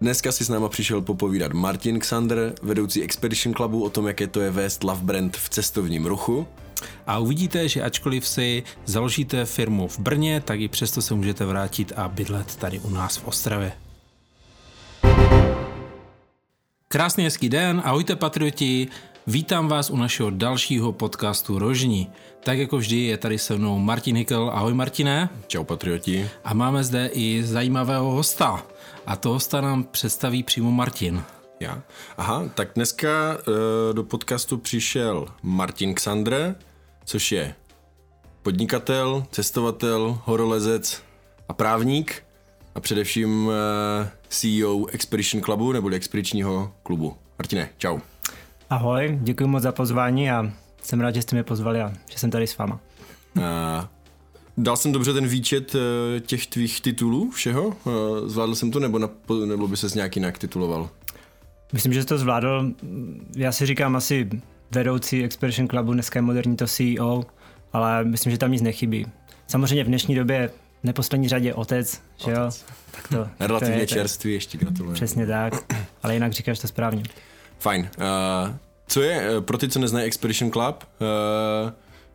Dneska si s náma přišel popovídat Martin Xander, vedoucí Expedition Clubu o tom, jaké to je vést Love Brand v cestovním ruchu. A uvidíte, že ačkoliv si založíte firmu v Brně, tak i přesto se můžete vrátit a bydlet tady u nás v Ostravě. Krásný hezký den, ahojte patrioti, vítám vás u našeho dalšího podcastu Rožní. Tak jako vždy je tady se mnou Martin Hickel, ahoj Martine. Čau patrioti. A máme zde i zajímavého hosta. A to hosta nám představí přímo Martin. Já. Aha, tak dneska uh, do podcastu přišel Martin Xandre, což je podnikatel, cestovatel, horolezec a právník a především uh, CEO Expedition Clubu neboli Expedičního klubu. Martine, čau. Ahoj, děkuji moc za pozvání a jsem rád, že jste mě pozvali a že jsem tady s váma. Uh, Dal jsem dobře ten výčet eh, těch tvých titulů, všeho? Eh, zvládl jsem to, nebo, na, nebo by ses nějak jinak tituloval? Myslím, že jsi to zvládl. Já si říkám asi vedoucí Expedition Clubu, dneska je moderní to CEO, ale myslím, že tam nic nechybí. Samozřejmě v dnešní době v neposlední řadě otec, otec. že jo? Tak to, Relativně to je, čerstvý, ještě gratuluju. Přesně tak, ale jinak říkáš to správně. Fajn. Uh, co je, pro ty, co neznají Expedition Club, uh,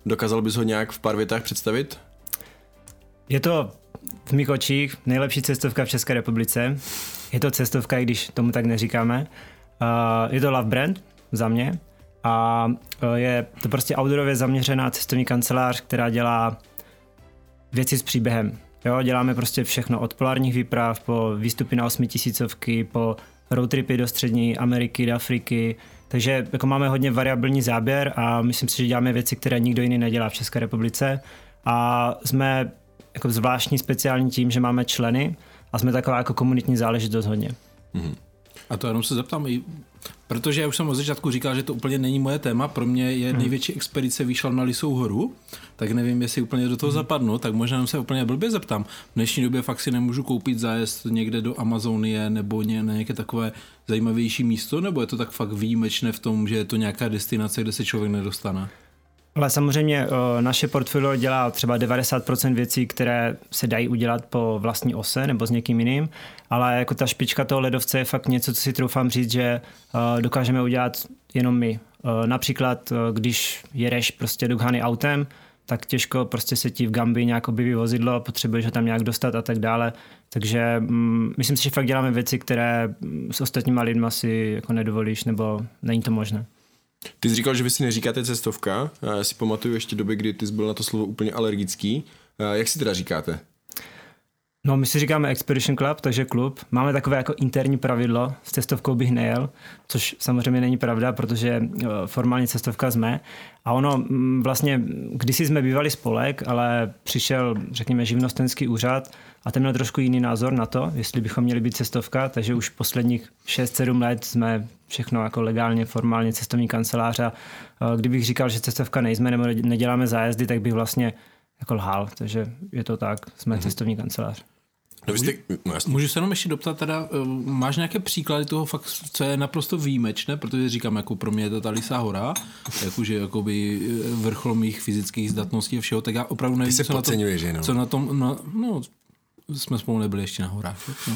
dokázal bys ho nějak v pár větách představit? Je to v mých očích nejlepší cestovka v České republice. Je to cestovka, i když tomu tak neříkáme. Uh, je to Love Brand za mě a je to prostě outdoorově zaměřená cestovní kancelář, která dělá věci s příběhem. Jo, děláme prostě všechno od polárních výprav po výstupy na osmitisícovky, po roadtripy do střední Ameriky, do Afriky, takže jako máme hodně variabilní záběr a myslím si, že děláme věci, které nikdo jiný nedělá v České republice a jsme jako zvláštní speciální tím, že máme členy a jsme taková jako komunitní záležitost hodně. Mm-hmm. A to jenom se zeptám, protože já už jsem od začátku říkal, že to úplně není moje téma, pro mě je hmm. největší expedice výšla na Lisou horu, tak nevím, jestli úplně do toho hmm. zapadnu, tak možná se úplně blbě zeptám. V dnešní době fakt si nemůžu koupit zájezd někde do Amazonie nebo ně, na nějaké takové zajímavější místo, nebo je to tak fakt výjimečné v tom, že je to nějaká destinace, kde se člověk nedostane? Ale samozřejmě eh, naše portfolio dělá třeba 90% věcí, které se dají udělat po vlastní ose nebo s někým jiným, ale jako ta špička toho ledovce je fakt něco, co si troufám říct, že eh, dokážeme udělat jenom my. Eh, například, když jedeš prostě do Ghany autem, tak těžko prostě se ti v Gambii nějak objeví vozidlo, potřebuješ ho tam nějak dostat a tak dále. Takže mm, myslím si, že fakt děláme věci, které mm, s ostatníma lidma si jako nedovolíš, nebo není to možné. Ty jsi říkal, že vy si neříkáte cestovka. Já si pamatuju ještě doby, kdy ty jsi byl na to slovo úplně alergický. Jak si teda říkáte? No, my si říkáme Expedition Club, takže klub. Máme takové jako interní pravidlo, s cestovkou bych nejel, což samozřejmě není pravda, protože eh, formální cestovka jsme. A ono mm, vlastně, kdysi jsme bývali spolek, ale přišel, řekněme, živnostenský úřad a ten měl trošku jiný názor na to, jestli bychom měli být cestovka, takže už posledních 6-7 let jsme všechno jako legálně, formálně cestovní kanceláře. Kdybych říkal, že cestovka nejsme nebo neděláme zájezdy, tak bych vlastně jako lhal, takže je to tak, jsme mm-hmm. cestovní kancelář. No, jste, no Můžu se jenom ještě doptat, teda, eh, máš nějaké příklady toho fakt, co je naprosto výjimečné, protože říkám, jako pro mě je to ta Lisá hora, jakože jakoby eh, vrchol mých fyzických zdatností a všeho, tak já opravdu nevím, co, na tom, že no? co na tom, no, no, jsme spolu nebyli ještě na horách. No.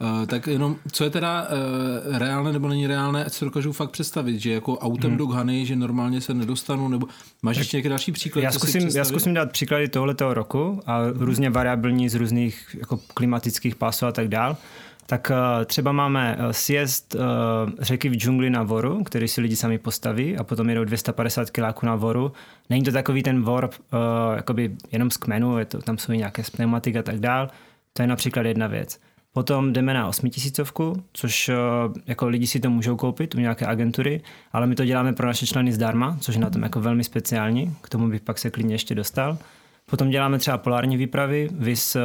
Uh, tak jenom, co je teda uh, reálné nebo není reálné, co dokážu fakt představit, že jako autem hmm. do Ghany, že normálně se nedostanu, nebo máš ještě nějaké další příklady? Já zkusím, já zkusím dát příklady tohoto roku a hmm. různě variabilní z různých jako klimatických pásů a tak dál. Tak uh, třeba máme sjezd uh, řeky v džungli na Voru, který si lidi sami postaví a potom jedou 250 kiláků na Voru. Není to takový ten Vor uh, jakoby jenom z kmenu, je to, tam jsou i nějaké pneumatik a tak dál. To je například jedna věc. Potom jdeme na osmitisícovku, což eh, jako lidi si to můžou koupit u nějaké agentury, ale my to děláme pro naše členy zdarma, což je na tom jako velmi speciální, k tomu bych pak se klidně ještě dostal. Potom děláme třeba polární výpravy, vys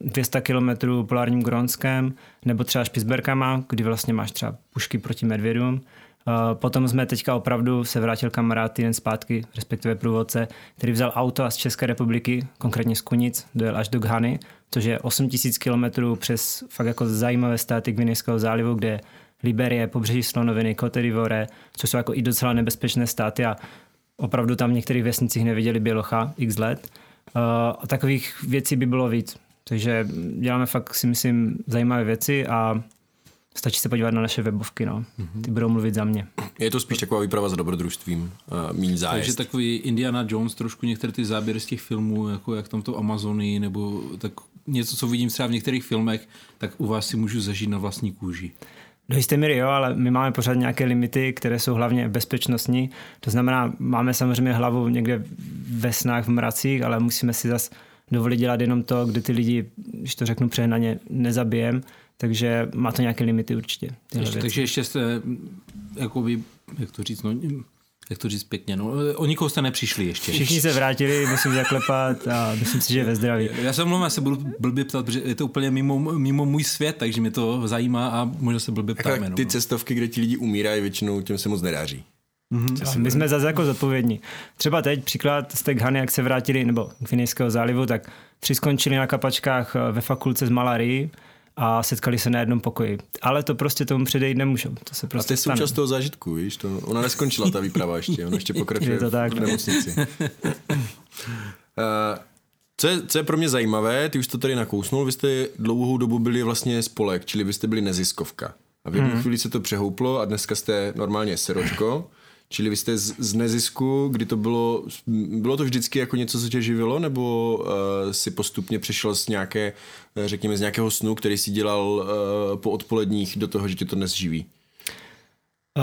200 km polárním Gronskem, nebo třeba Špicberkama, kdy vlastně máš třeba pušky proti medvědům. Eh, potom jsme teďka opravdu se vrátil kamarád týden zpátky, respektive průvodce, který vzal auto z České republiky, konkrétně z Kunic, dojel až do Ghany, což je 8000 km přes fakt jako zajímavé státy Gvinejského zálivu, kde Liberie, pobřeží Slonoviny, Cote d'Ivoire, což jsou jako i docela nebezpečné státy a opravdu tam v některých vesnicích neviděli bělocha x let. Uh, a takových věcí by bylo víc. Takže děláme fakt si myslím zajímavé věci a stačí se podívat na naše webovky, no. Ty budou mluvit za mě. Je to spíš taková výprava s dobrodružstvím, uh, míň zájezd. Takže takový Indiana Jones, trošku některé ty záběry z těch filmů, jako jak tam to Amazony, nebo tak něco, co vidím třeba v některých filmech, tak u vás si můžu zažít na vlastní kůži. Do jisté míry jo, ale my máme pořád nějaké limity, které jsou hlavně bezpečnostní. To znamená, máme samozřejmě hlavu někde ve snách, v mracích, ale musíme si zase dovolit dělat jenom to, kde ty lidi, když to řeknu přehnaně, nezabijem. Takže má to nějaké limity určitě. Ještě, takže ještě jste, jakoby, jak to říct, no, jak to říct pěkně, no, o nikoho jste nepřišli ještě. Všichni se vrátili, musím zaklepat a myslím si, že je ve zdraví. Já se mluvím, já se budu blbě ptat, protože je to úplně mimo, mimo můj svět, takže mě to zajímá a možná se blbě ptáme. Jako ty no. cestovky, kde ti lidi umírají, většinou těm se moc nedáří. Mm-hmm. My jsme zase jako zodpovědní. Třeba teď příklad z Teghany, jak se vrátili, nebo Finejského zálivu, tak tři skončili na kapačkách ve fakulce z malarii a setkali se na jednom pokoji. Ale to prostě tomu předejít nemůžou. To se prostě a to je součást toho zážitku, víš? To, ona neskončila ta výprava ještě, ona ještě pokračuje to tak. v nemocnici. uh, co je, co je pro mě zajímavé, ty už to tady nakousnul, vy jste dlouhou dobu byli vlastně spolek, čili vy jste byli neziskovka. A v jednu hmm. chvíli se to přehouplo a dneska jste normálně seročko. Čili vy jste z, z nezisku, kdy to bylo, bylo to vždycky jako něco, co tě živilo, nebo uh, si postupně přešel z nějaké, řekněme, z nějakého snu, který si dělal uh, po odpoledních do toho, že tě to dnes živí?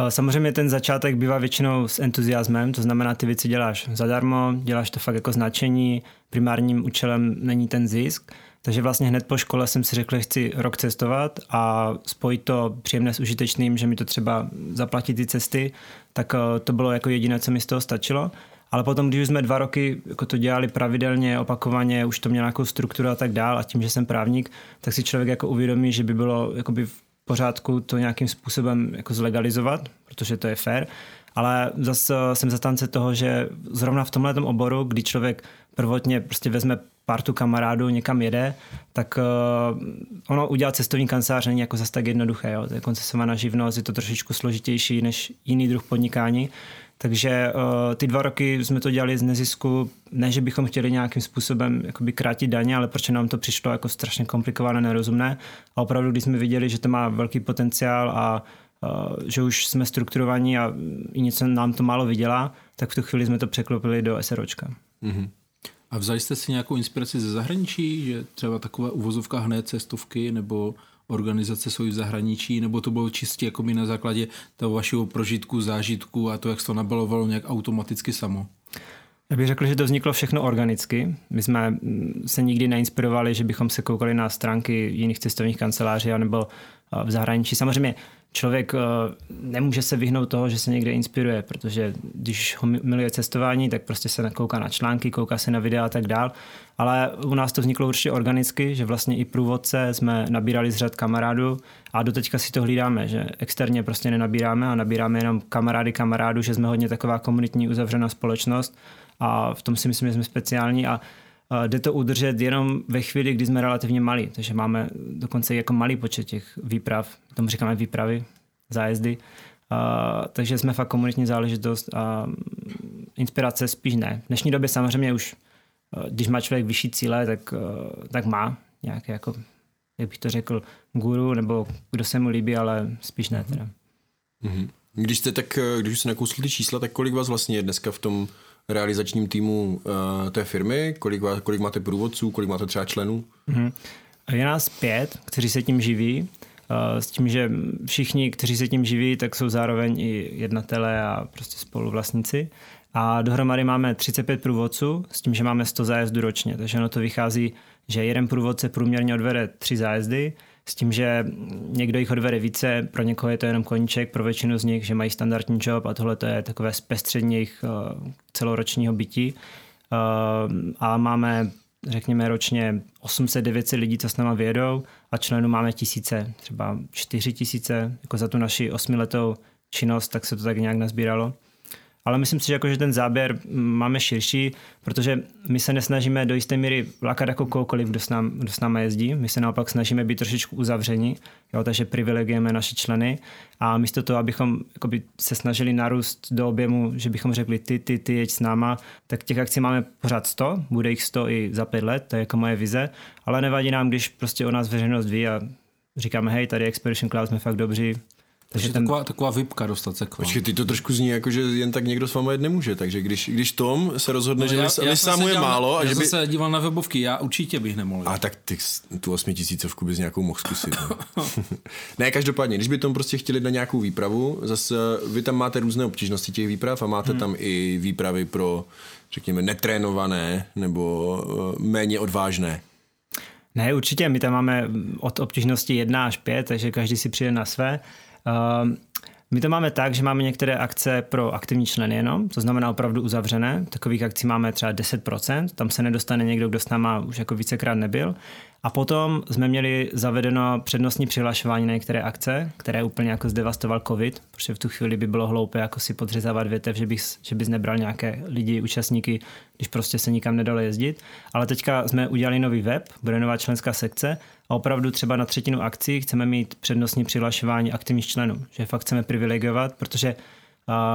Samozřejmě ten začátek bývá většinou s entuziasmem, to znamená, ty věci děláš zadarmo, děláš to fakt jako značení, primárním účelem není ten zisk, takže vlastně hned po škole jsem si řekl, že chci rok cestovat a spojit to příjemné s užitečným, že mi to třeba zaplatí ty cesty, tak eh, to bylo jako jediné, co mi z toho stačilo. Ale potom, když jsme dva roky jako to dělali pravidelně, opakovaně, už to mělo nějakou strukturu a tak dál a tím, že jsem právník, tak si člověk jako uvědomí, že by bylo jakoby v pořádku to nějakým způsobem jako zlegalizovat, protože to je fair. Ale zase jsem zastánce toho, že zrovna v tomhle oboru, kdy člověk prvotně prostě vezme partu kamarádů někam jede, tak uh, ono udělat cestovní kancelář není jako zase tak jednoduché. Jo? Koncesovaná živnost, je to trošičku složitější než jiný druh podnikání. Takže uh, ty dva roky jsme to dělali z nezisku, ne, že bychom chtěli nějakým způsobem jakoby krátit daně, ale proč nám to přišlo jako strašně komplikované, nerozumné. A opravdu, když jsme viděli, že to má velký potenciál a uh, že už jsme strukturovaní a i něco nám to málo vydělá, tak v tu chvíli jsme to překlopili do SROčka. Mm-hmm. A vzali jste si nějakou inspiraci ze zahraničí, že třeba taková uvozovka hned cestovky nebo organizace jsou v zahraničí, nebo to bylo čistě jako na základě toho vašeho prožitku, zážitku a to, jak se to nabalovalo nějak automaticky samo? Já bych řekl, že to vzniklo všechno organicky. My jsme mm, se nikdy neinspirovali, že bychom se koukali na stránky jiných cestovních kanceláří nebo v zahraničí. Samozřejmě člověk eh, nemůže se vyhnout toho, že se někde inspiruje, protože když ho miluje cestování, tak prostě se kouká na články, kouká se na videa a tak dál. Ale u nás to vzniklo určitě organicky, že vlastně i průvodce jsme nabírali z řad kamarádů a doteďka si to hlídáme, že externě prostě nenabíráme a nabíráme jenom kamarády kamarádů, že jsme hodně taková komunitní uzavřená společnost a v tom si myslím, že jsme speciální a Jde to udržet jenom ve chvíli, kdy jsme relativně malí, takže máme dokonce jako malý počet těch výprav, tomu říkáme výpravy, zájezdy, Uh, takže jsme fakt komunitní záležitost a inspirace spíš ne. V dnešní době samozřejmě už, když má člověk vyšší cíle, tak, tak má nějaké jako, jak bych to řekl, guru, nebo kdo se mu líbí, ale spíš ne teda. Mm-hmm. Když jste tak, když se nakousli ty čísla, tak kolik vás vlastně je dneska v tom realizačním týmu uh, té firmy? Kolik, kolik máte průvodců, kolik máte třeba členů? Mm-hmm. Je nás pět, kteří se tím živí. Uh, s tím, že všichni, kteří se tím živí, tak jsou zároveň i jednatelé a prostě spoluvlastníci. A dohromady máme 35 průvodců, s tím, že máme 100 zájezdů ročně. Takže ono to vychází, že jeden průvodce průměrně odvede 3 zájezdy, s tím, že někdo jich odvede více, pro někoho je to jenom koníček, pro většinu z nich, že mají standardní job a tohle to je takové zpestření jejich uh, celoročního bytí. Uh, a máme, řekněme, ročně 800-900 lidí, co s náma vědou a členů máme tisíce, třeba 4 tisíce, jako za tu naši osmiletou činnost, tak se to tak nějak nazbíralo ale myslím si, že, jako, že ten záběr máme širší, protože my se nesnažíme do jisté míry lákat jako kohokoliv, kdo s, nám, kdo s námi jezdí. My se naopak snažíme být trošičku uzavření, jo, takže privilegujeme naše členy a místo toho, abychom jakoby, se snažili narůst do objemu, že bychom řekli ty, ty, ty, jeď s náma, tak těch akcí máme pořád 100, bude jich 100 i za pět let, to je jako moje vize, ale nevadí nám, když prostě o nás veřejnost ví a říkáme, hej, tady Expedition Cloud jsme fakt dobří, takže ten... taková, taková vypka dostat se k vám. Počkej, ty to trošku zní jako, že jen tak někdo s vámi jet nemůže, takže když, když Tom se rozhodne, no, že já, já sámu je málo. A já že by... se díval na webovky, já určitě bych nemohl. A tak ty tu osmitisícovku bys nějakou mohl zkusit. No. ne, každopádně, když by Tom prostě chtěli na nějakou výpravu, zase vy tam máte různé obtížnosti těch výprav a máte hmm. tam i výpravy pro, řekněme, netrénované nebo uh, méně odvážné. Ne, určitě, my tam máme od obtížnosti 1 až 5, takže každý si přijde na své. Ehm, my to máme tak, že máme některé akce pro aktivní členy jenom, to znamená opravdu uzavřené. Takových akcí máme třeba 10%, tam se nedostane někdo, kdo s náma už jako vícekrát nebyl. A potom jsme měli zavedeno přednostní přihlašování na některé akce, které úplně jako zdevastoval covid, protože v tu chvíli by bylo hloupé jako si podřezávat větev, že bys, že bys nebral nějaké lidi, účastníky, když prostě se nikam nedalo jezdit. Ale teďka jsme udělali nový web, bude nová členská sekce a opravdu třeba na třetinu akcí chceme mít přednostní přihlašování aktivních členů, že fakt chceme privilegovat, protože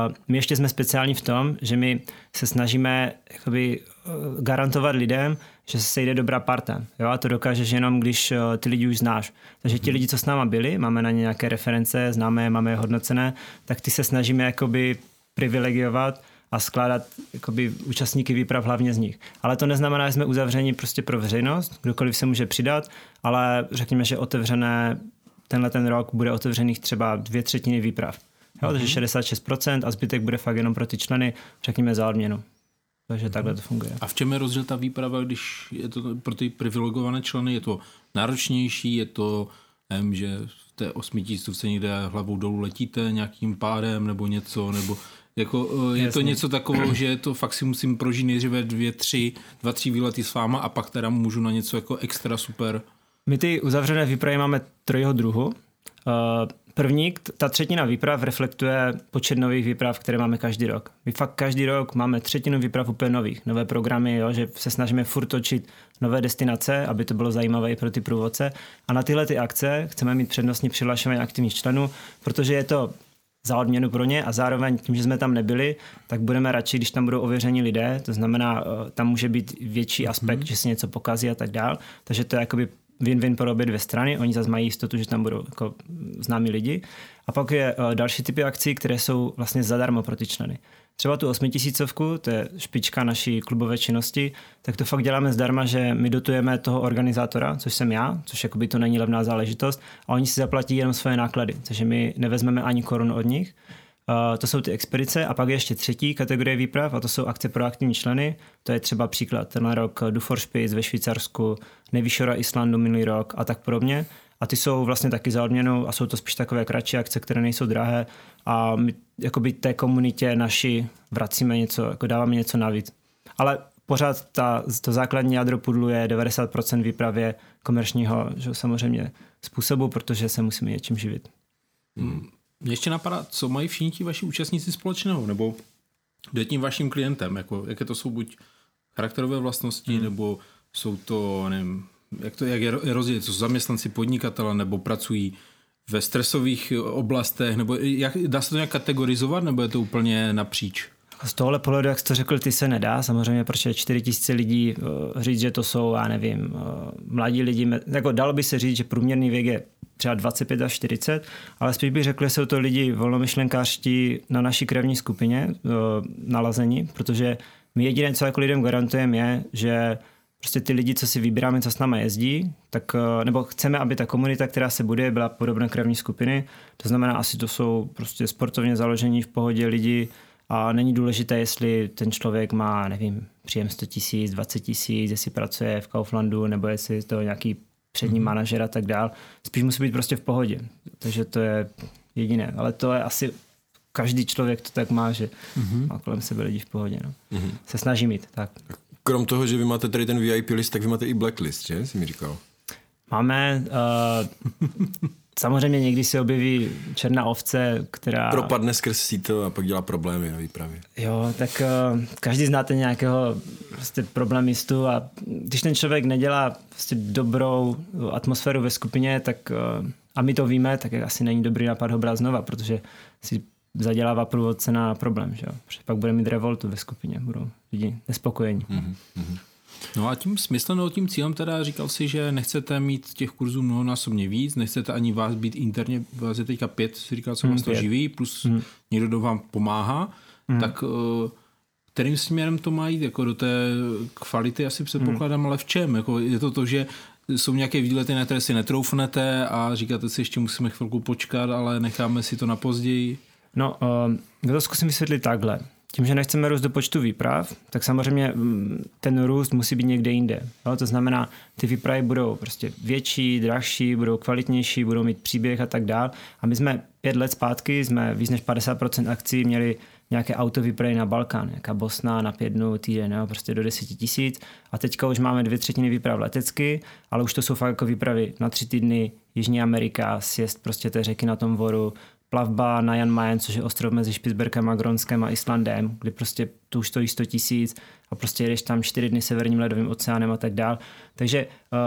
Uh, my ještě jsme speciální v tom, že my se snažíme jakoby, uh, garantovat lidem, že se sejde dobrá parta. Jo? A to dokážeš jenom, když uh, ty lidi už znáš. Takže ti lidi, co s náma byli, máme na ně nějaké reference, známe je, máme je hodnocené, tak ty se snažíme jakoby privilegiovat a skládat jakoby, účastníky výprav hlavně z nich. Ale to neznamená, že jsme uzavřeni prostě pro veřejnost, kdokoliv se může přidat, ale řekněme, že otevřené tenhle ten rok bude otevřených třeba dvě třetiny výprav. Jo, mm-hmm. takže 66% a zbytek bude fakt jenom pro ty členy, řekněme za odměnu. Takže mm-hmm. takhle to funguje. A v čem je rozdíl ta výprava, když je to pro ty privilegované členy? Je to náročnější, je to, nevím, že v té osmitistovce někde hlavou dolů letíte nějakým pádem nebo něco, nebo jako, eh, je Jasně. to něco takového, že to fakt si musím prožít nejdříve dvě, tři, dva, tři výlety s váma a pak teda můžu na něco jako extra super. My ty uzavřené výpravy máme trojího druhu. Eh, první, ta třetina výprav reflektuje počet nových výprav, které máme každý rok. My fakt každý rok máme třetinu výprav úplně nových, nové programy, jo, že se snažíme furt točit nové destinace, aby to bylo zajímavé i pro ty průvodce. A na tyhle ty akce chceme mít přednostní přihlašování aktivních členů, protože je to za odměnu pro ně a zároveň tím, že jsme tam nebyli, tak budeme radši, když tam budou ověření lidé, to znamená, eh, tam může být větší aspekt, mm. že se něco pokazí a tak dál, takže to je jakoby win-win pro obě dvě strany, oni zase mají jistotu, že tam budou jako známí lidi. A pak je uh, další typy akcí, které jsou vlastně zadarmo pro ty členy. Třeba tu osmitisícovku, to je špička naší klubové činnosti, tak to fakt děláme zdarma, že my dotujeme toho organizátora, což jsem já, což jakoby to není levná záležitost, a oni si zaplatí jenom svoje náklady, takže my nevezmeme ani korunu od nich. Uh, to jsou ty expedice a pak je ještě třetí kategorie výprav a to jsou akce pro aktivní členy. To je třeba příklad tenhle rok Duforspitz ve Švýcarsku, Nevyšora Islandu minulý rok a tak podobně. A ty jsou vlastně taky za odměnu a jsou to spíš takové kratší akce, které nejsou drahé a my jakoby té komunitě naši vracíme něco, jako dáváme něco navíc. Ale pořád ta, to základní jádro pudlu je 90% výpravě komerčního že samozřejmě způsobu, protože se musíme něčím živit. Hmm. Mě ještě napadá, co mají všichni ti vaši účastníci společného, nebo kdo je tím vaším klientem, jako, jaké to jsou buď charakterové vlastnosti, hmm. nebo jsou to, nevím, jak, to, jak je rozdíl, co jsou zaměstnanci podnikatele, nebo pracují ve stresových oblastech, nebo jak, dá se to nějak kategorizovat, nebo je to úplně napříč? Z tohohle pohledu, jak jsi to řekl, ty se nedá. Samozřejmě, protože 4 tisíce lidí uh, říct, že to jsou, já nevím, uh, mladí lidi, jako dalo by se říct, že průměrný věk je třeba 25 až 40, ale spíš bych řekl, že jsou to lidi volnomyšlenkářští na naší krevní skupině uh, nalazení, protože my jediné, co jako lidem garantujeme, je, že prostě ty lidi, co si vybíráme, co s námi jezdí, tak, nebo chceme, aby ta komunita, která se bude, byla podobné krevní skupiny. To znamená, asi to jsou prostě sportovně založení v pohodě lidi, a není důležité, jestli ten člověk má, nevím, příjem 100 tisíc, 20 tisíc, jestli pracuje v Kauflandu, nebo jestli je to nějaký přední mm-hmm. manažer a tak dál. Spíš musí být prostě v pohodě. Takže to je jediné. Ale to je asi každý člověk to tak má, že mm-hmm. má kolem sebe lidi v pohodě. No. Mm-hmm. Se snaží mít, tak. Krom toho, že vy máte tady ten VIP list, tak vy máte i blacklist, že? Jsi mi říkal. Máme, uh, Samozřejmě někdy se objeví černá ovce, která... Propadne skrz síto a pak dělá problémy na výpravě. Jo, tak uh, každý znáte nějakého prostě problémistu a když ten člověk nedělá prostě dobrou atmosféru ve skupině, tak uh, a my to víme, tak asi není dobrý nápad ho brát znova, protože si zadělává průvodce na problém, že jo? Protože pak bude mít revoltu ve skupině, budou lidi nespokojení. Mm-hmm. No a tím smyslem tím cílem teda říkal si, že nechcete mít těch kurzů mnohonásobně víc, nechcete ani vás být interně, vás je teďka pět, si říkal, co vás to živí, plus hmm. někdo, kdo vám pomáhá, hmm. tak uh, kterým směrem to má jít, jako do té kvality asi předpokládám, hmm. ale v čem? Jako je to to, že jsou nějaké výlety, na které si netroufnete a říkáte si, ještě musíme chvilku počkat, ale necháme si to na později? No, uh, to zkusím vysvětlit takhle. Tím, že nechceme růst do počtu výprav, tak samozřejmě mm, ten růst musí být někde jinde. Jo? To znamená, ty výpravy budou prostě větší, drahší, budou kvalitnější, budou mít příběh a tak dál. A my jsme pět let zpátky, jsme víc než 50% akcí měli nějaké auto výpravy na Balkán, nějaká Bosna na pět dnů, týden, jo? prostě do deseti tisíc. A teďka už máme dvě třetiny výprav letecky, ale už to jsou fakt jako výpravy na tři týdny, Jižní Amerika, sjezd prostě té řeky na tom voru, plavba na Jan Mayen, což je ostrov mezi Špicberkem a Gronskem a Islandem, kdy prostě tu už stojí 100 tisíc a prostě jdeš tam čtyři dny severním ledovým oceánem a tak dál. Takže uh,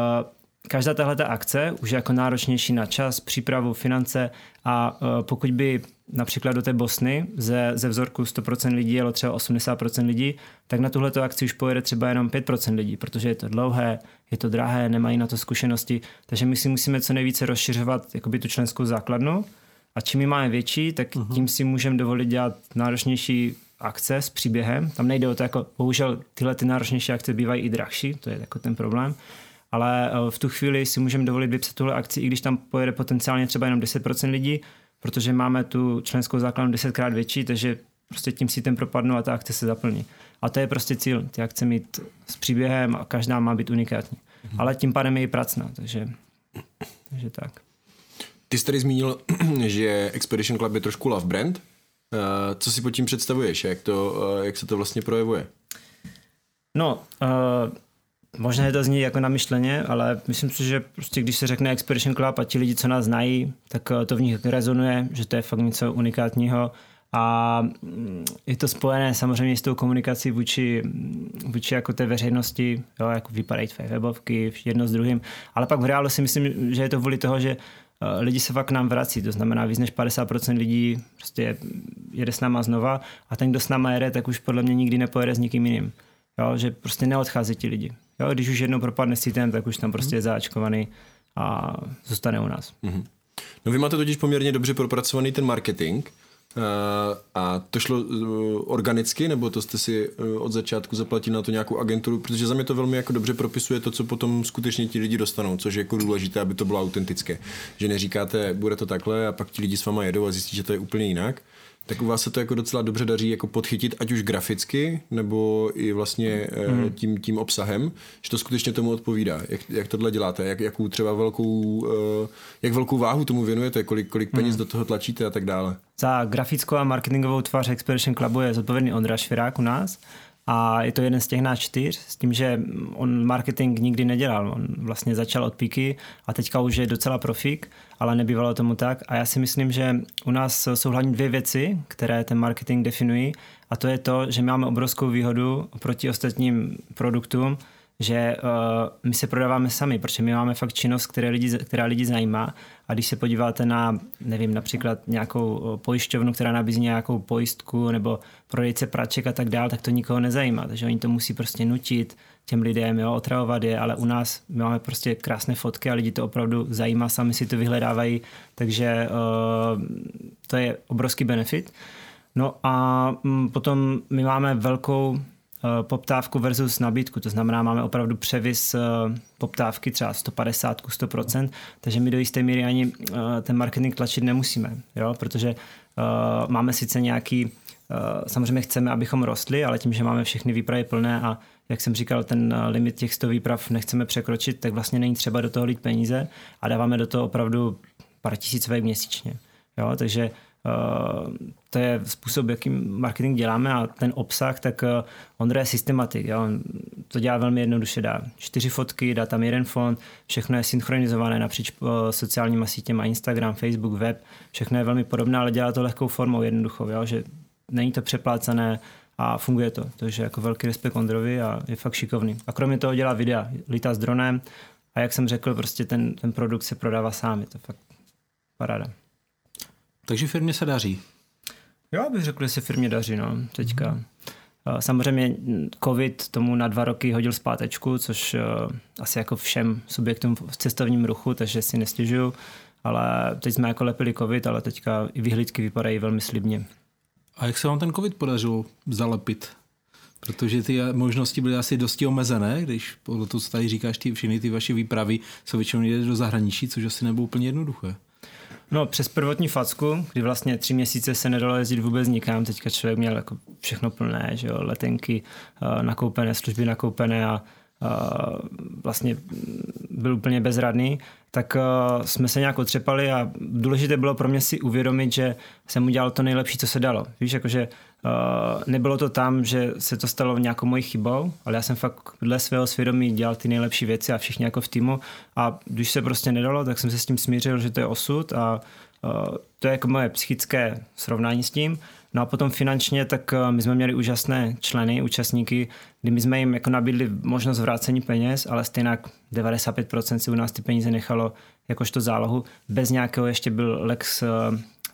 každá tahle akce už je jako náročnější na čas, přípravu, finance a uh, pokud by například do té Bosny ze, ze vzorku 100% lidí jelo třeba 80% lidí, tak na tuhleto akci už pojede třeba jenom 5% lidí, protože je to dlouhé, je to drahé, nemají na to zkušenosti, takže my si musíme co nejvíce rozšiřovat jakoby tu členskou základnu a čím ji máme větší, tak uh-huh. tím si můžeme dovolit dělat náročnější akce s příběhem. Tam nejde o to, jako bohužel tyhle ty náročnější akce bývají i drahší, to je jako ten problém. Ale eh, v tu chvíli si můžeme dovolit vypsat tuhle akci, i když tam pojede potenciálně třeba jenom 10% lidí, protože máme tu členskou základnu desetkrát větší, takže prostě tím si ten propadnu a ta akce se zaplní. A to je prostě cíl, ty akce mít s příběhem a každá má být unikátní. Mm-hmm. Ale tím pádem je i pracná, takže, takže tak. Ty jsi tady zmínil, že Expedition Club je trošku love brand. Uh, co si pod tím představuješ? Jak, to, uh, jak se to vlastně projevuje? No, uh, možná je to zní jako namyšleně, ale myslím si, že prostě když se řekne Expedition Club a ti lidi, co nás znají, tak to v nich rezonuje, že to je fakt něco unikátního a mm, je to spojené samozřejmě s tou komunikací vůči, vůči jako té veřejnosti, jo, jako vypadají tvé webovky, jedno s druhým, ale pak v reálu si myslím, že je to kvůli toho, že Eh, lidi se fakt k nám vrací, to znamená víc než 50% lidí prostě jede s náma znova a ten, kdo s náma jede, tak už podle mě nikdy nepojede s nikým jiným. Jo, že prostě neodchází ti lidi. Jo, když už jednou propadne sítem, tak už tam prostě je záčkovaný a zůstane u nás. Mm-hmm. No vy máte totiž poměrně dobře propracovaný ten marketing, Eh, a to šlo eh, organicky, nebo to jste si eh, od začátku zaplatili na to nějakou agenturu, protože za mě to velmi jako dobře propisuje to, co potom skutečně ti lidi dostanou, což je jako důležité, aby to bylo autentické. Že neříkáte, bude to takhle a pak ti lidi s váma jedou a zjistí, že to je úplně jinak. Tak u vás se to jako docela dobře daří jako podchytit, ať už graficky, nebo i vlastně mm. tím, tím obsahem, že to skutečně tomu odpovídá. Jak, jak tohle děláte? Jak, jakou třeba velkou, jak velkou váhu tomu věnujete? Kolik, kolik peněz mm. do toho tlačíte a tak dále? Za grafickou a marketingovou tvář Expedition Clubu je zodpovědný Ondra Švirák u nás a je to jeden z těch nás čtyř, s tím, že on marketing nikdy nedělal. On vlastně začal od píky a teďka už je docela profík, ale nebývalo tomu tak. A já si myslím, že u nás jsou hlavně dvě věci, které ten marketing definují. A to je to, že máme obrovskou výhodu proti ostatním produktům, že uh, my se prodáváme sami, protože my máme fakt činnost, které lidi, která lidi zajímá. A když se podíváte na, nevím, například nějakou eh, pojišťovnu, která nabízí nějakou pojistku nebo prodejce praček a tak dál, tak to nikoho nezajímá. Takže oni to musí prostě nutit těm lidem, jo, otravovat je, ale u nás my máme prostě krásné fotky a lidi to opravdu zajímá, sami si to vyhledávají, takže uh, to je obrovský benefit. No a mm, potom my máme velkou poptávku versus nabídku. To znamená, máme opravdu převis eh, poptávky třeba 150 100%, takže my do jisté míry ani eh, ten marketing tlačit nemusíme, jo? protože máme sice nějaký, samozřejmě chceme, abychom rostli, ale tím, že máme všechny výpravy plné a jak jsem říkal, ten limit těch 100 výprav nechceme překročit, tak vlastně není třeba do toho lít peníze a dáváme do toho opravdu pár tisíc měsíčně. Jo? Takže Eh, to je způsob, jakým marketing děláme a ten obsah, tak eh, Ondra je systematik. Jo? On to dělá velmi jednoduše. Dá čtyři fotky, dá tam jeden fond, všechno je synchronizované napříč eh, sociálníma sítěma, Instagram, Facebook, web, všechno je velmi podobné, ale dělá to lehkou formou, jednoduchou, jo? že není to přeplácené a funguje to. Takže jako velký respekt Ondrovi a je fakt šikovný. A kromě toho dělá videa, lítá s dronem a jak jsem řekl, prostě ten, ten produkt se prodává sám, je to fakt paráda. Takže firmě se daří. Já bych řekl, že se firmě daří, no, teďka. Samozřejmě covid tomu na dva roky hodil zpátečku, což asi jako všem subjektům v cestovním ruchu, takže si nestěžuju. Ale teď jsme jako lepili covid, ale teďka i vyhlídky vypadají velmi slibně. A jak se vám ten covid podařilo zalepit? Protože ty možnosti byly asi dosti omezené, když podle toho, co tady říkáš, ty, všechny ty vaše výpravy jsou většinou jde do zahraničí, což asi nebylo úplně jednoduché. No přes prvotní facku, kdy vlastně tři měsíce se nedalo jezdit vůbec nikam, teďka člověk měl jako všechno plné, že jo, letenky eh, nakoupené, služby nakoupené a vlastně byl úplně bezradný, tak jsme se nějak otřepali a důležité bylo pro mě si uvědomit, že jsem udělal to nejlepší, co se dalo. Víš, jakože nebylo to tam, že se to stalo nějakou mojí chybou, ale já jsem fakt dle svého svědomí dělal ty nejlepší věci a všichni jako v týmu a když se prostě nedalo, tak jsem se s tím smířil, že to je osud a to je jako moje psychické srovnání s tím No a potom finančně, tak eh, my jsme měli úžasné členy, účastníky, kdy my jsme jim jako nabídli možnost vrácení peněz, ale stejně 95% si u nás ty peníze nechalo jakožto zálohu. Bez nějakého ještě byl Lex, eh,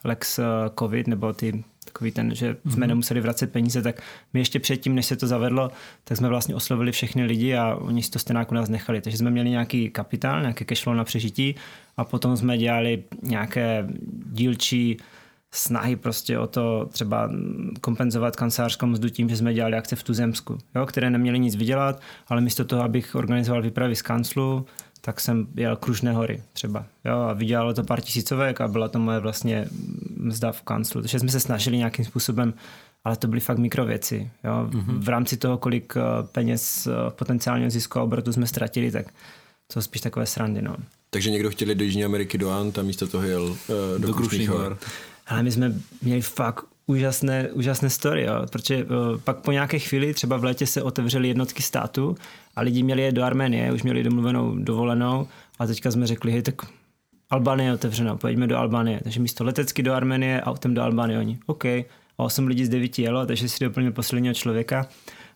Lex eh, COVID, nebo ty takový ten, že jsme mm-hmm. nemuseli vracet peníze, tak my ještě předtím, než se to zavedlo, tak jsme vlastně oslovili všechny lidi a oni si to stejně u nás nechali. Takže jsme měli nějaký kapitál, nějaké cashflow na přežití a potom jsme dělali nějaké dílčí snahy prostě o to třeba kompenzovat kancelářskou mzdu tím, že jsme dělali akce v Tuzemsku, jo, které neměly nic vydělat, ale místo toho, abych organizoval výpravy z kanclu, tak jsem jel Kružné hory třeba. Jo, a vydělalo to pár tisícovek a byla to moje vlastně mzda v kanclu. Takže jsme se snažili nějakým způsobem, ale to byly fakt mikrověci. Jo. Mm-hmm. V rámci toho, kolik eh, peněz eh, potenciálního zisku a obratu jsme ztratili, tak to spíš takové srandy. No. Takže někdo chtěl do Jižní Ameriky do Ant a místo toho jel uh, do, do Krušných hor. Ale my jsme měli fakt úžasné, úžasné story, jo. protože uh, pak po nějaké chvíli, třeba v létě se otevřely jednotky státu a lidi měli je do Arménie, už měli domluvenou dovolenou a teďka jsme řekli, hej, tak Albánie je otevřena, pojďme do Albánie. Takže místo letecky do Arménie, autem do Albánie oni. OK. A 8 lidí z 9 jelo, takže si doplnil posledního člověka.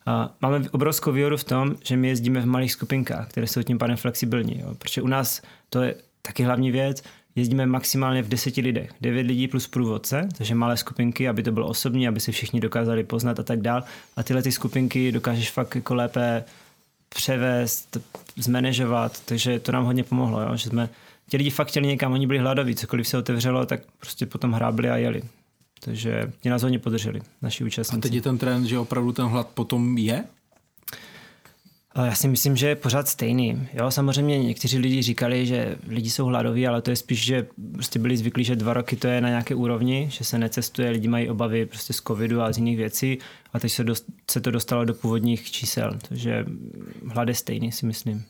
A máme obrovskou výhodu v tom, že my jezdíme v malých skupinkách, které jsou tím pádem flexibilní. Jo. Protože u nás to je taky hlavní věc, jezdíme maximálně v deseti lidech. Devět lidí plus průvodce, takže malé skupinky, aby to bylo osobní, aby se všichni dokázali poznat a tak dál. A tyhle ty skupinky dokážeš fakt jako lépe převést, zmanežovat, takže to nám hodně pomohlo, jo? že jsme ti lidi fakt chtěli někam, oni byli hladoví, cokoliv se otevřelo, tak prostě potom hrábli a jeli. Takže ti nás hodně podrželi, naši účastníci. A teď je ten trend, že opravdu ten hlad potom je? Já si myslím, že je pořád stejný. Jo, samozřejmě někteří lidi říkali, že lidi jsou hladoví, ale to je spíš, že prostě byli zvyklí, že dva roky to je na nějaké úrovni, že se necestuje, lidi mají obavy prostě z covidu a z jiných věcí a teď se, dost, se to dostalo do původních čísel. Takže hlad je stejný, si myslím.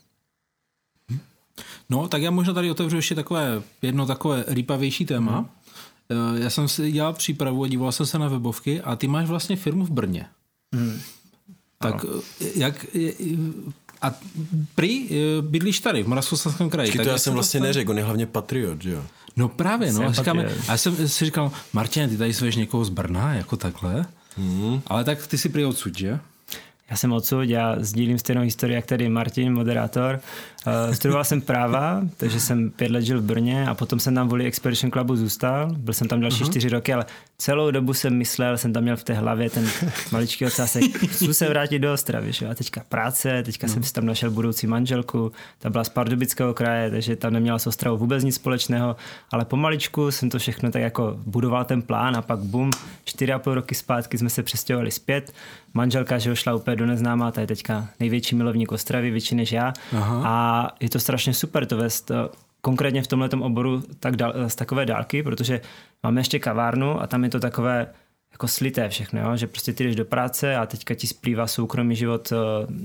No, tak já možná tady otevřu ještě takové, jedno takové rýpavější téma. Hmm. Já jsem si dělal přípravu a díval jsem se na webovky a ty máš vlastně firmu v Brně. Hmm. Tak ano. jak... A prý bydlíš tady v Moravskoslezském kraji. tak to já jsem vlastně dostal... neřekl, on je hlavně patriot, že jo? No právě, no. Říkáme, a já jsem si říkal, Martin, ty tady sveš někoho z Brna, jako takhle. Hmm. Ale tak ty si prý odsud, že? Já jsem odsud, já sdílím stejnou historii, jak tady Martin, moderátor. Uh, studoval jsem práva, takže jsem pět let žil v Brně a potom jsem tam kvůli Expedition Clubu zůstal. Byl jsem tam další uh-huh. čtyři roky, ale celou dobu jsem myslel, jsem tam měl v té hlavě ten maličký ocásek, chci se vrátit do Ostravy. Že? A teďka práce, teďka uh-huh. jsem si tam našel budoucí manželku, ta byla z Pardubického kraje, takže tam neměla s Ostravou vůbec nic společného, ale pomaličku jsem to všechno tak jako budoval ten plán a pak bum, čtyři a půl roky zpátky jsme se přestěhovali zpět. Manželka, že šla úplně do neznáma, ta je teďka největší milovník Ostravy, větší než já. Aha. A je to strašně super to vést eh, konkrétně v tomhle oboru tak dal, z takové dálky, protože máme ještě kavárnu a tam je to takové jako slité všechno, jo? že prostě ty jdeš do práce a teďka ti splývá soukromý život uh,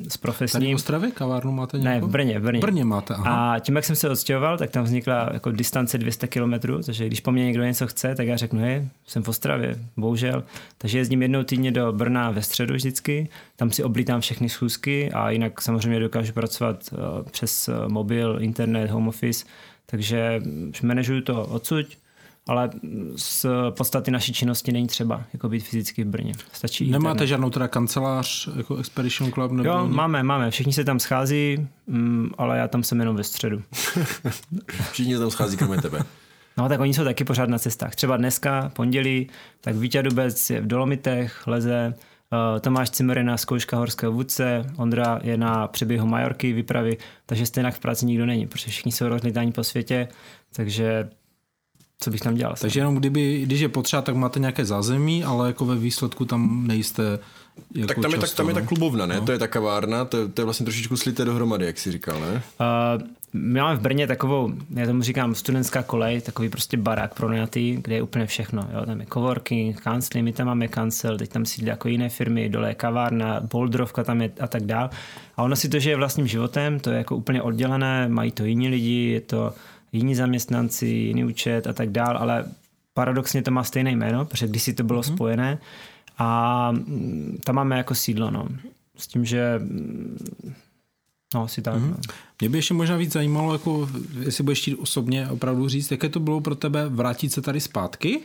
s profesním. Tady v Ostravě kavárnu máte nějakou? Ne, v Brně, v Brně. Brně máte, aha. A tím, jak jsem se odstěhoval, tak tam vznikla jako distance 200 km, takže když po mně někdo něco chce, tak já řeknu, hej, jsem v Ostravě, bohužel. Takže jezdím jednou týdně do Brna ve středu vždycky, tam si oblítám všechny schůzky a jinak samozřejmě dokážu pracovat uh, přes uh, mobil, internet, home office, takže manažuju to odsud, ale z podstaty naší činnosti není třeba jako být fyzicky v Brně. Stačí Nemáte internet. žádnou teda kancelář jako Expedition Club? Nebo jo, máme, máme. Všichni se tam schází, mm, ale já tam jsem jenom ve středu. Všichni se tam schází kromě tebe. No tak oni jsou taky pořád na cestách. Třeba dneska, pondělí, tak Vítě Dubec je v Dolomitech, leze, Tomáš Cimer je na zkouška horského vůdce, Ondra je na přeběhu Majorky výpravy, takže stejně v práci nikdo není, protože všichni jsou rozlítáni po světě, takže co bych tam dělal. Takže jenom kdyby, když je potřeba, tak máte nějaké zázemí, ale jako ve výsledku tam nejste jako tak tam, často, je, tak tam je ta no. klubovna, ne? No. To je ta kavárna, to, je- to je vlastně trošičku slité dohromady, jak jsi říkal, ne? Uh, my máme v Brně takovou, já tomu říkám studentská kolej, takový prostě barák pro najatý, kde je úplně všechno. Jo? Tam je coworking, kancly, my tam máme kancel, teď tam sídlí jako jiné firmy, dole je kavárna, boldrovka tam je a tak dál. A ono si to žije vlastním životem, to je jako úplně oddělené, mají to jiní lidi, je to jiní zaměstnanci, jiný účet a tak dál, ale paradoxně to má stejné jméno, protože když si to bylo mm-hmm. spojené a mm, tam máme jako sídlo, no. S tím, že mm, no, asi tak. Mm-hmm. No. Mě by ještě možná víc zajímalo, jako, jestli budeš chtít osobně opravdu říct, jaké to bylo pro tebe vrátit se tady zpátky,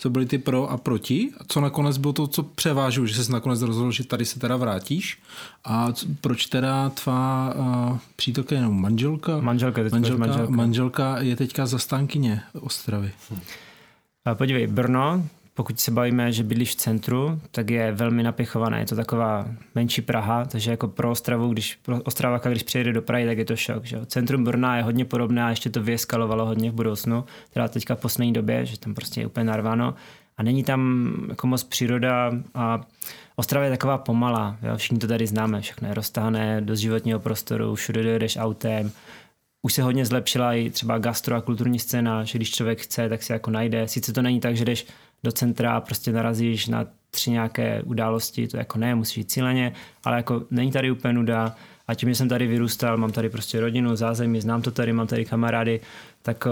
co byly ty pro a proti, a co nakonec bylo to, co převážilo, že jsi nakonec rozhodl, že tady se teda vrátíš a c- proč teda tvá uh, přítelka jenom manželka, Manželka, teď manželka, manželka. manželka je teďka zastánkyně Ostravy. A Podívej, Brno, pokud se bavíme, že bydlíš v centru, tak je velmi napěchované. Je to taková menší Praha, takže jako pro Ostravu, když pro Ostravaka, když přijede do Prahy, tak je to šok. Že? Centrum Brna je hodně podobné a ještě to vyeskalovalo hodně v budoucnu, teda teďka v poslední době, že tam prostě je úplně narváno. A není tam jako moc příroda a Ostrava je taková pomalá, jo? všichni to tady známe, všechno je roztahané do životního prostoru, všude dojedeš autem, už se hodně zlepšila i třeba gastro a kulturní scéna, že když člověk chce, tak si jako najde. Sice to není tak, že jdeš do centra a prostě narazíš na tři nějaké události, to jako ne, musíš jít cíleně, ale jako není tady úplně nuda a tím, že jsem tady vyrůstal, mám tady prostě rodinu, zázemí, znám to tady, mám tady kamarády, tak eh,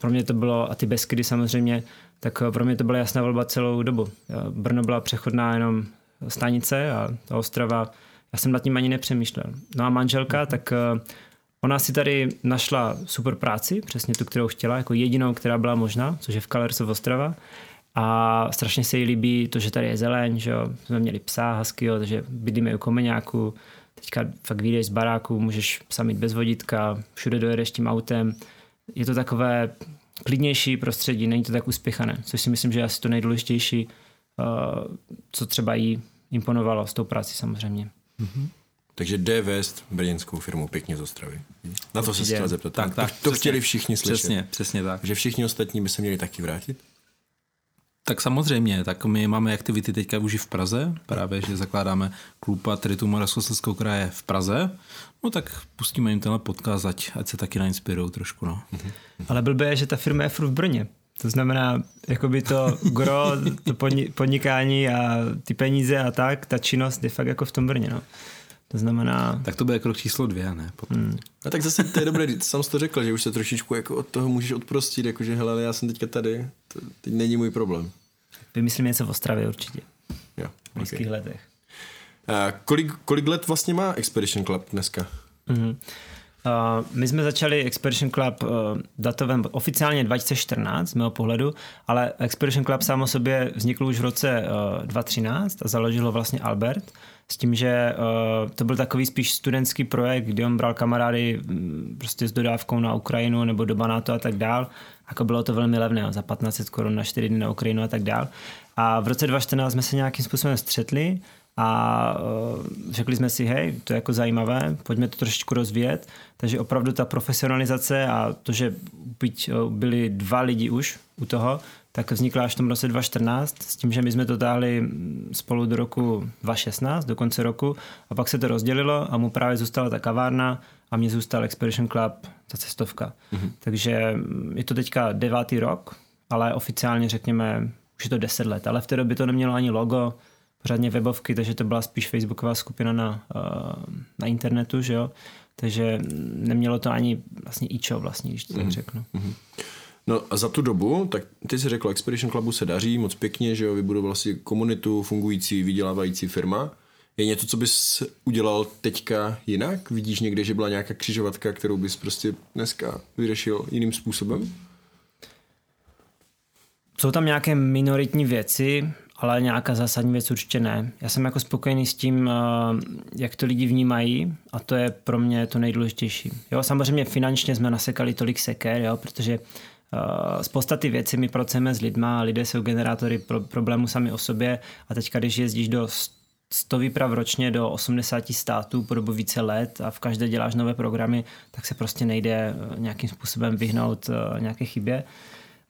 pro mě to bylo, a ty Beskydy samozřejmě, tak eh, pro mě to byla jasná volba celou dobu. Jo, Brno byla přechodná jenom stanice a ta Ostrava, já jsem nad tím ani nepřemýšlel. No a manželka, tak eh, Ona si tady našla super práci, přesně tu, kterou chtěla, jako jedinou, která byla možná, což je v Kalersov Ostrava. A strašně se jí líbí to, že tady je zeleň, že jo. Jsme měli psa, huskyho, takže bydlíme u komeňáku. Teďka fakt vyjdeš z baráku, můžeš psa mít bez vodítka, všude dojedeš tím autem. Je to takové klidnější prostředí, není to tak uspěchané, což si myslím, že je asi to nejdůležitější, eh, co třeba jí imponovalo s tou práci samozřejmě. Takže jde vést brněnskou firmu pěkně z Ostravy. Na to se Určitě. chtěl zeptat. Tak, tak, to, to přesně. chtěli všichni slyšet. Přesně, přesně tak. Že všichni ostatní by se měli taky vrátit? Tak samozřejmě, tak my máme aktivity teďka už i v Praze, právě, že zakládáme klub Patritu Moravskoslezského kraje v Praze, no tak pustíme jim tenhle podcast, ať, ať se taky nainspirujou trošku, no. Ale blbé je, že ta firma je furt v Brně. To znamená, jakoby to gro, to podni- podnikání a ty peníze a tak, ta činnost je fakt jako v tom Brně, no. To znamená, Tak to bude krok číslo dvě, ne? Potom. Hmm. A tak zase to je dobré, sám jsi to řekl, že už se trošičku jako od toho můžeš odprostit, jakože hele, já jsem teďka tady, to teď není můj problém. vymyslím něco v Ostravě určitě, Jo, v okay. blízkých letech. A kolik, kolik let vlastně má Expedition Club dneska? Mhm. Uh, my jsme začali Expedition Club uh, datovém oficiálně 2014 z mého pohledu, ale Expedition Club sám o sobě vznikl už v roce uh, 2013 a založil ho vlastně Albert s tím, že uh, to byl takový spíš studentský projekt, kdy on bral kamarády mm, prostě s dodávkou na Ukrajinu nebo do Banátu a tak dál. Jako bylo to velmi levné, za 1500 korun na 4 dny na Ukrajinu a tak dál. A v roce 2014 jsme se nějakým způsobem střetli a uh, řekli jsme si, hej, to je jako zajímavé, pojďme to trošičku rozvíjet. Takže opravdu ta profesionalizace a to, že byť uh, byli dva lidi už u toho, tak vznikla až v tom roce 2014 s tím, že my jsme to táhli mm, spolu do roku 2016, do konce roku a pak se to rozdělilo a mu právě zůstala ta kavárna a mně zůstal Expedition Club, ta cestovka. Mm-hmm. Takže mm, je to teďka devátý rok, ale oficiálně řekněme, už je to deset let, ale v té době to nemělo ani logo, pořádně webovky, takže to byla spíš facebooková skupina na, uh, na internetu, že jo. Takže nemělo to ani vlastně ičo vlastně, když to tak řeknu. No a za tu dobu, tak ty jsi řekl, Expedition Clubu se daří moc pěkně, že jo, vybudoval si komunitu, fungující, vydělávající firma. Je něco, co bys udělal teďka jinak? Vidíš někde, že byla nějaká křižovatka, kterou bys prostě dneska vyřešil jiným způsobem? Jsou tam nějaké minoritní věci, ale nějaká zásadní věc určitě ne. Já jsem jako spokojený s tím, eh, jak to lidi vnímají a to je pro mě to nejdůležitější. Jo, samozřejmě finančně jsme nasekali tolik seker, jo, protože Uh, z podstaty věci my pracujeme s lidma, lidé jsou generátory pro, problémů sami o sobě a teďka, když jezdíš do 100 výprav ročně do 80 států po dobu více let a v každé děláš nové programy, tak se prostě nejde eh, nějakým způsobem vyhnout nějaké chybě.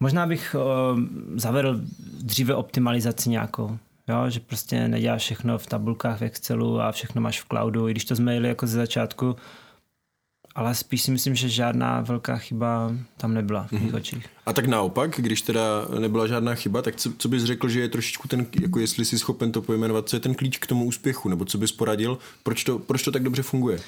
Možná bych uh, zavedl dříve optimalizaci nějakou. Jo, že prostě neděláš všechno v tabulkách v Excelu a všechno máš v cloudu, i když to jsme jeli jako ze začátku, ale spíš si myslím, že žádná velká chyba tam nebyla v mých mm-hmm. očích. A tak naopak, když teda nebyla žádná chyba, tak co, co bys řekl, že je trošičku ten, jako jestli jsi schopen to pojmenovat, co je ten klíč k tomu úspěchu, nebo co bys poradil, proč to, proč to tak dobře funguje?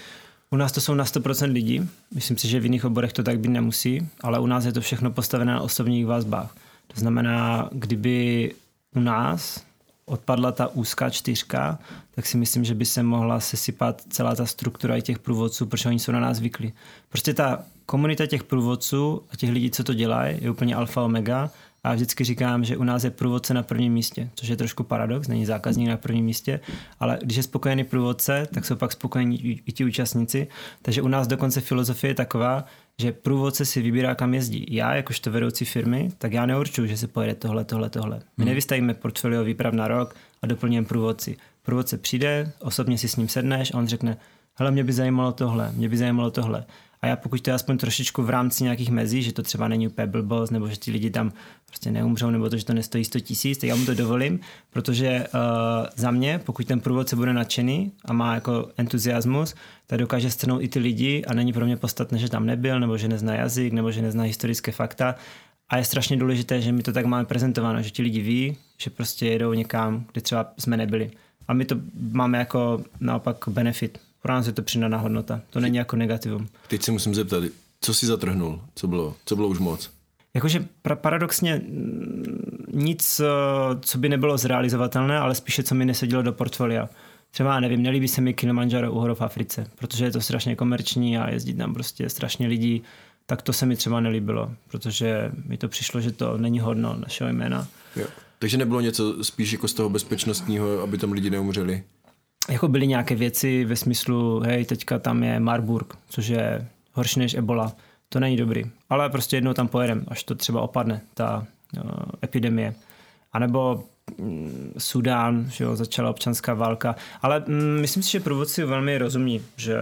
U nás to jsou na 100% lidí, myslím si, že v jiných oborech to tak být nemusí, ale u nás je to všechno postavené na osobních vazbách. To znamená, kdyby u nás odpadla ta úzká čtyřka, tak si myslím, že by se mohla sesypat celá ta struktura i těch průvodců, protože oni jsou na nás zvyklí. Prostě ta komunita těch průvodců a těch lidí, co to dělají, je úplně alfa omega a vždycky říkám, že u nás je průvodce na prvním místě, což je trošku paradox, není zákazník na prvním místě, ale když je spokojený průvodce, tak jsou pak spokojení i ti účastníci. Takže u nás dokonce filozofie je taková, že průvodce si vybírá, kam jezdí. Já, jakožto vedoucí firmy, tak já neurčuju, že se pojede tohle, tohle, tohle. My hmm. nevystavíme portfolio výprav na rok a doplňujeme průvodci. Průvodce přijde, osobně si s ním sedneš a on řekne, hele, mě by zajímalo tohle, mě by zajímalo tohle. A já pokud to je aspoň trošičku v rámci nějakých mezí, že to třeba není úplně blbost, nebo že ti lidi tam prostě neumřou, nebo to, že to nestojí 100 tisíc, tak já mu to dovolím, protože uh, za mě, pokud ten průvodce bude nadšený a má jako entuziasmus, tak dokáže strnout i ty lidi a není pro mě podstatné, že tam nebyl, nebo že nezná jazyk, nebo že nezná historické fakta. A je strašně důležité, že my to tak máme prezentováno, že ti lidi ví, že prostě jedou někam, kde třeba jsme nebyli. A my to máme jako naopak benefit, pro nás je to přidaná hodnota. To není jako negativum. Teď se musím zeptat, co si zatrhnul? Co bylo, co bylo už moc? Jakože paradoxně nic, eh, co by nebylo zrealizovatelné, ale spíše, co mi nesedělo do portfolia. Třeba, nevím, nelíbí se mi Kilimanjaro u v Africe, protože je to strašně komerční a jezdí tam prostě strašně lidí, tak to se mi třeba nelíbilo, protože mi to přišlo, že to není hodno našeho jména. Jo. Takže nebylo něco spíš jako z toho bezpečnostního, aby tam lidi neumřeli? Jako byly nějaké věci ve smyslu, hej, teďka tam je Marburg, což je horší než Ebola. To není dobrý. Ale prostě jednou tam pojedem, až to třeba opadne, ta uh, epidemie. A nebo mm, Sudán, že jo, začala občanská válka. Ale mm, myslím si, že průvodci velmi rozumí, že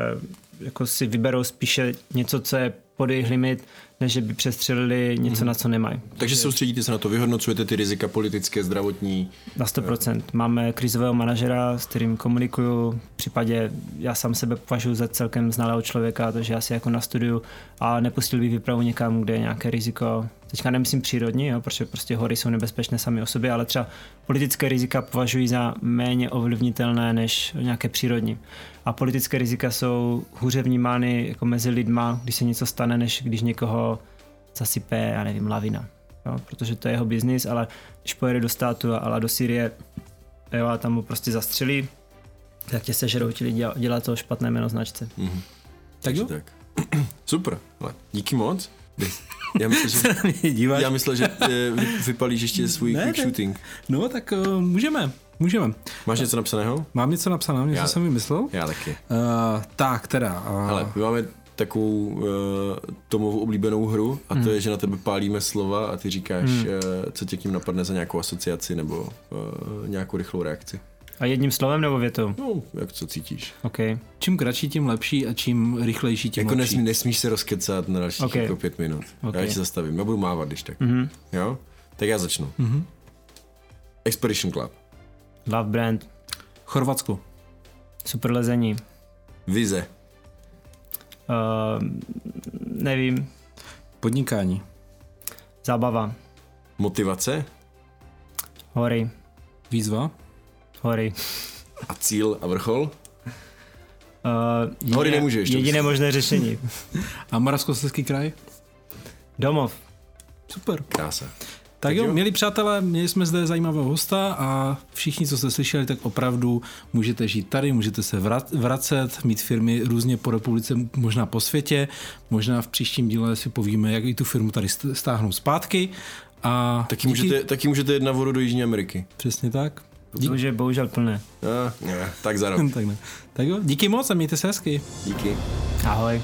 jako si vyberou spíše něco, co je pod jejich limit, než by přestřelili něco, mm. na co nemají. Takže soustředíte se na to, vyhodnocujete ty rizika politické, zdravotní? Na 100%. Máme krizového manažera, s kterým komunikuju. V případě, já sám sebe považuji za celkem znalého člověka, takže já si jako na studiu a nepustil bych výpravu někam, kde je nějaké riziko. Teďka nemyslím přírodní, jo, protože prostě hory jsou nebezpečné sami o sobě, ale třeba politické rizika považuji za méně ovlivnitelné než nějaké přírodní. A politické rizika jsou hůře vnímány jako mezi lidma, když se něco stane, než když někoho zasype, já nevím, lavina. Jo, protože to je jeho biznis, ale když pojede do státu, ale do Syrie, jo, a tam mu prostě zastřelí, tak tě sežerou ti lidi a dělá to špatné jméno značce. Mm-hmm. Tak jo? Tak. Super, ale díky moc. Já myslel, že, já myslel, že eh, vypalíš ještě svůj ne, quick shooting. No, tak uh, můžeme. Můžeme. Máš něco napsaného? Mám něco napsaného, něco já, jsem vymyslel. Já taky. Uh, tak teda. Uh, Ale my máme takovou uh, Tomovou oblíbenou hru a to hmm. je, že na tebe pálíme slova a ty říkáš, hmm. uh, co tě tím napadne za nějakou asociaci nebo uh, nějakou rychlou reakci. A jedním slovem nebo větou? No, jak co cítíš. Okay. Čím kratší, tím lepší a čím rychlejší, tím jako lepší. Nesmí, nesmíš se rozkecat na dalších okay. jako pět minut. Okay. Já ti zastavím, já budu mávat, když tak. Mm-hmm. Jo? Tak já začnu. Mm-hmm. Expedition Club. Love Brand. Chorvatsku. Super lezení. Vize. Uh, nevím. Podnikání. Zábava. Motivace. Hory. Výzva. Hory. A cíl a vrchol? Uh, jediné, Hory nemůžeš. Jediné možné řešení. a Moravskoslezský kraj? Domov. Super. Krása. Tak jo, milí přátelé, měli jsme zde zajímavého hosta a všichni, co jste slyšeli, tak opravdu můžete žít tady, můžete se vracet, mít firmy různě po republice, možná po světě, možná v příštím díle si povíme, jak i tu firmu tady stáhnout zpátky. A taky, díky... můžete, taky můžete jít na vodu do Jižní Ameriky. Přesně tak. Díky. Bože, bohužel plné. No, ne, tak za rok. tak, ne. tak jo, díky moc a mějte se hezky. Díky. Ahoj.